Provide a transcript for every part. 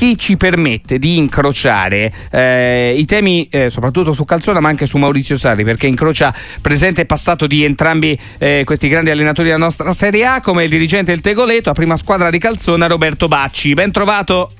che ci permette di incrociare eh, i temi eh, soprattutto su Calzona ma anche su Maurizio Sarri perché incrocia presente e passato di entrambi eh, questi grandi allenatori della nostra Serie A come il dirigente del Tegoleto a prima squadra di Calzona Roberto Bacci. Ben trovato.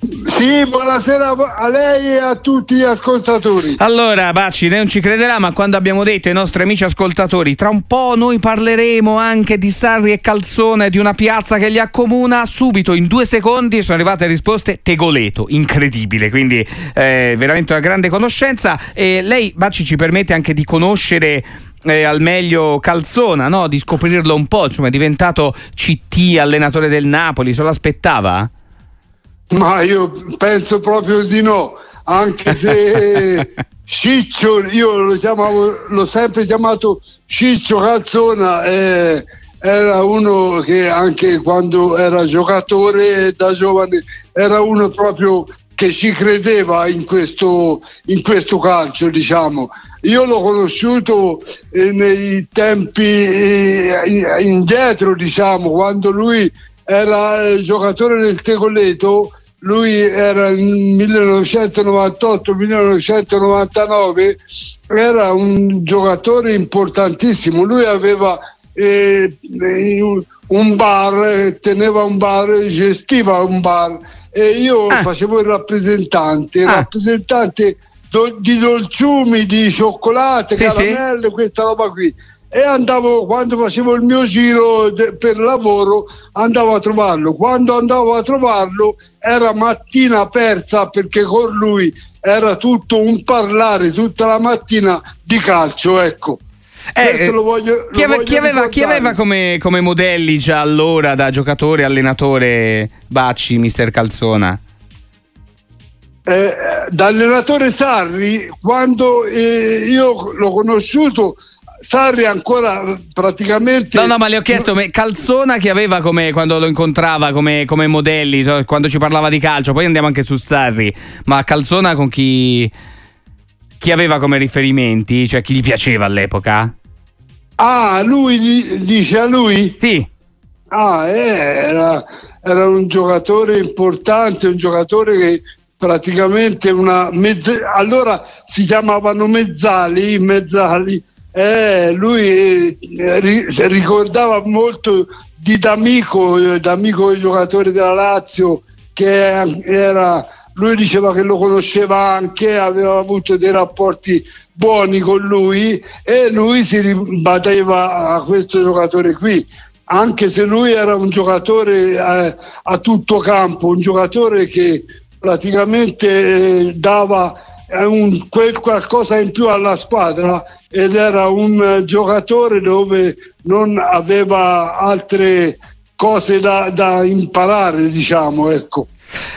Sì, buonasera a lei e a tutti gli ascoltatori. Allora, Baci, non ci crederà, ma quando abbiamo detto ai nostri amici ascoltatori, tra un po' noi parleremo anche di Sarri e Calzone, di una piazza che li accomuna, subito in due secondi sono arrivate risposte Tegoleto, incredibile, quindi eh, veramente una grande conoscenza. E lei, Baci, ci permette anche di conoscere eh, al meglio Calzona, no? di scoprirlo un po', insomma è diventato CT, allenatore del Napoli, se lo aspettava? Ma io penso proprio di no, anche se Ciccio, io lo chiamavo, l'ho sempre chiamato Ciccio Calzona, eh, era uno che anche quando era giocatore da giovane era uno proprio che ci credeva in questo, in questo calcio, diciamo. Io l'ho conosciuto eh, nei tempi eh, indietro, diciamo, quando lui era giocatore del Tegoleto lui era in 1998-1999, era un giocatore importantissimo, lui aveva eh, un bar, teneva un bar, gestiva un bar e io ah. facevo il rappresentante, il ah. rappresentante do, di dolciumi, di cioccolate, sì, caramelle, sì. questa roba qui e andavo quando facevo il mio giro de, per lavoro andavo a trovarlo. Quando andavo a trovarlo era mattina persa perché con lui era tutto un parlare tutta la mattina di calcio ecco. Eh, lo voglio, chi, ave, chi, aveva, chi, aveva, come, come, modelli già allora da giocatore allenatore Bacci, mister Calzona? Eh, da allenatore Sarri, quando eh, io l'ho conosciuto Sarri ancora praticamente. No, no, ma le ho chiesto Calzona che aveva come quando lo incontrava come, come modelli, cioè, quando ci parlava di calcio, poi andiamo anche su Sarri, ma Calzona con chi, chi aveva come riferimenti, cioè chi gli piaceva all'epoca? Ah, lui dice a lui? Sì. Ah, eh, era, era un giocatore importante, un giocatore che praticamente una mezza, allora si chiamavano mezzali, mezzali eh, lui eh, ricordava molto di D'Amico, eh, D'Amico il giocatore della Lazio, che era, lui diceva che lo conosceva anche, aveva avuto dei rapporti buoni con lui e lui si ribatteva a questo giocatore qui. Anche se lui era un giocatore eh, a tutto campo, un giocatore che praticamente eh, dava un, quel qualcosa in più alla squadra ed era un giocatore dove non aveva altre cose da, da imparare, diciamo, ecco.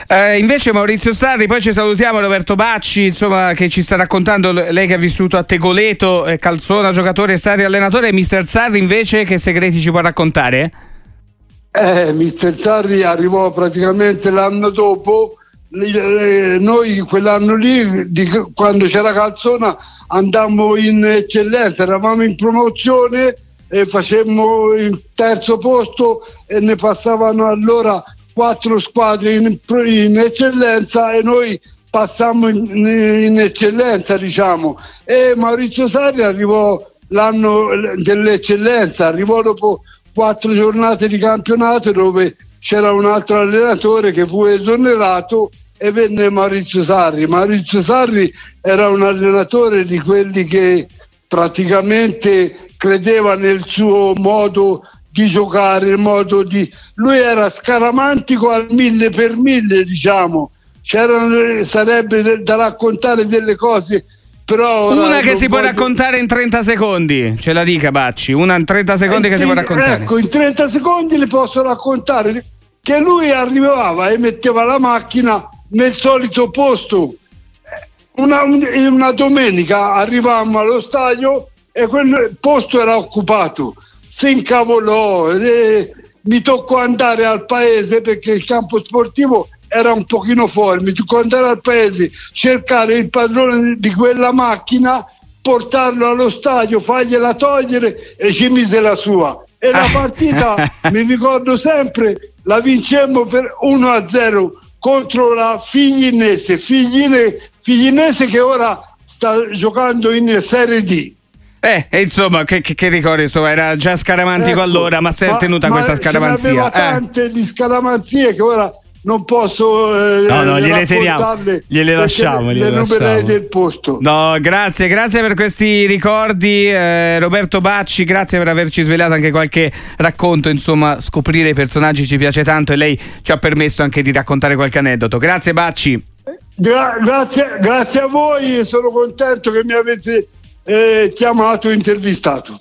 Eh, invece Maurizio Sarri, poi ci salutiamo Roberto Bacci, insomma, che ci sta raccontando lei che ha vissuto a Tegoleto, eh, Calzona, giocatore, Sarri allenatore, mister Sarri invece che segreti ci può raccontare? Eh, mister Sarri arrivò praticamente l'anno dopo noi quell'anno lì, quando c'era Calzona, andammo in eccellenza, eravamo in promozione e facemmo il terzo posto e ne passavano allora quattro squadre in, in eccellenza e noi passammo in, in, eccellenza diciamo. E Maurizio Sarri arrivò l'anno dell'eccellenza arrivò dopo quattro giornate di campionato dove c'era un altro allenatore che fu esonerato e venne Maurizio Sarri. Maurizio Sarri era un allenatore di quelli che praticamente credeva nel suo modo di giocare, il modo di... Lui era scaramantico al mille per mille, diciamo. C'erano, sarebbe da raccontare delle cose però una che si può raccontare in 30 secondi, ce la dica Bacci, una in 30 secondi eh, che si può raccontare. Ecco, in 30 secondi le posso raccontare che lui arrivava e metteva la macchina nel solito posto. Una, una domenica arrivavamo allo stadio e quel posto era occupato. Si incavolò, e mi toccò andare al paese perché il campo sportivo era un pochino fuori, mi toccò andare al paese, cercare il padrone di quella macchina, portarlo allo stadio, fargliela togliere e ci mise la sua. E la partita, mi ricordo sempre, la vincemmo per 1-0 contro la Figlinese, Figline, Figlinese che ora sta giocando in Serie D. Eh, insomma, che, che, che ricordi, insomma, era già scaramantico ecco, allora, ma si è tenuta ma questa scaramanzia. Ma eh. tante di scaramanzie che ora non posso eh, no no gliele teniamo gliele lasciamo gliele le lasciamo. del posto. No grazie grazie per questi ricordi eh, Roberto Bacci grazie per averci svelato anche qualche racconto insomma scoprire i personaggi ci piace tanto e lei ci ha permesso anche di raccontare qualche aneddoto. Grazie Bacci. Gra- grazie, grazie a voi sono contento che mi avete eh, chiamato e intervistato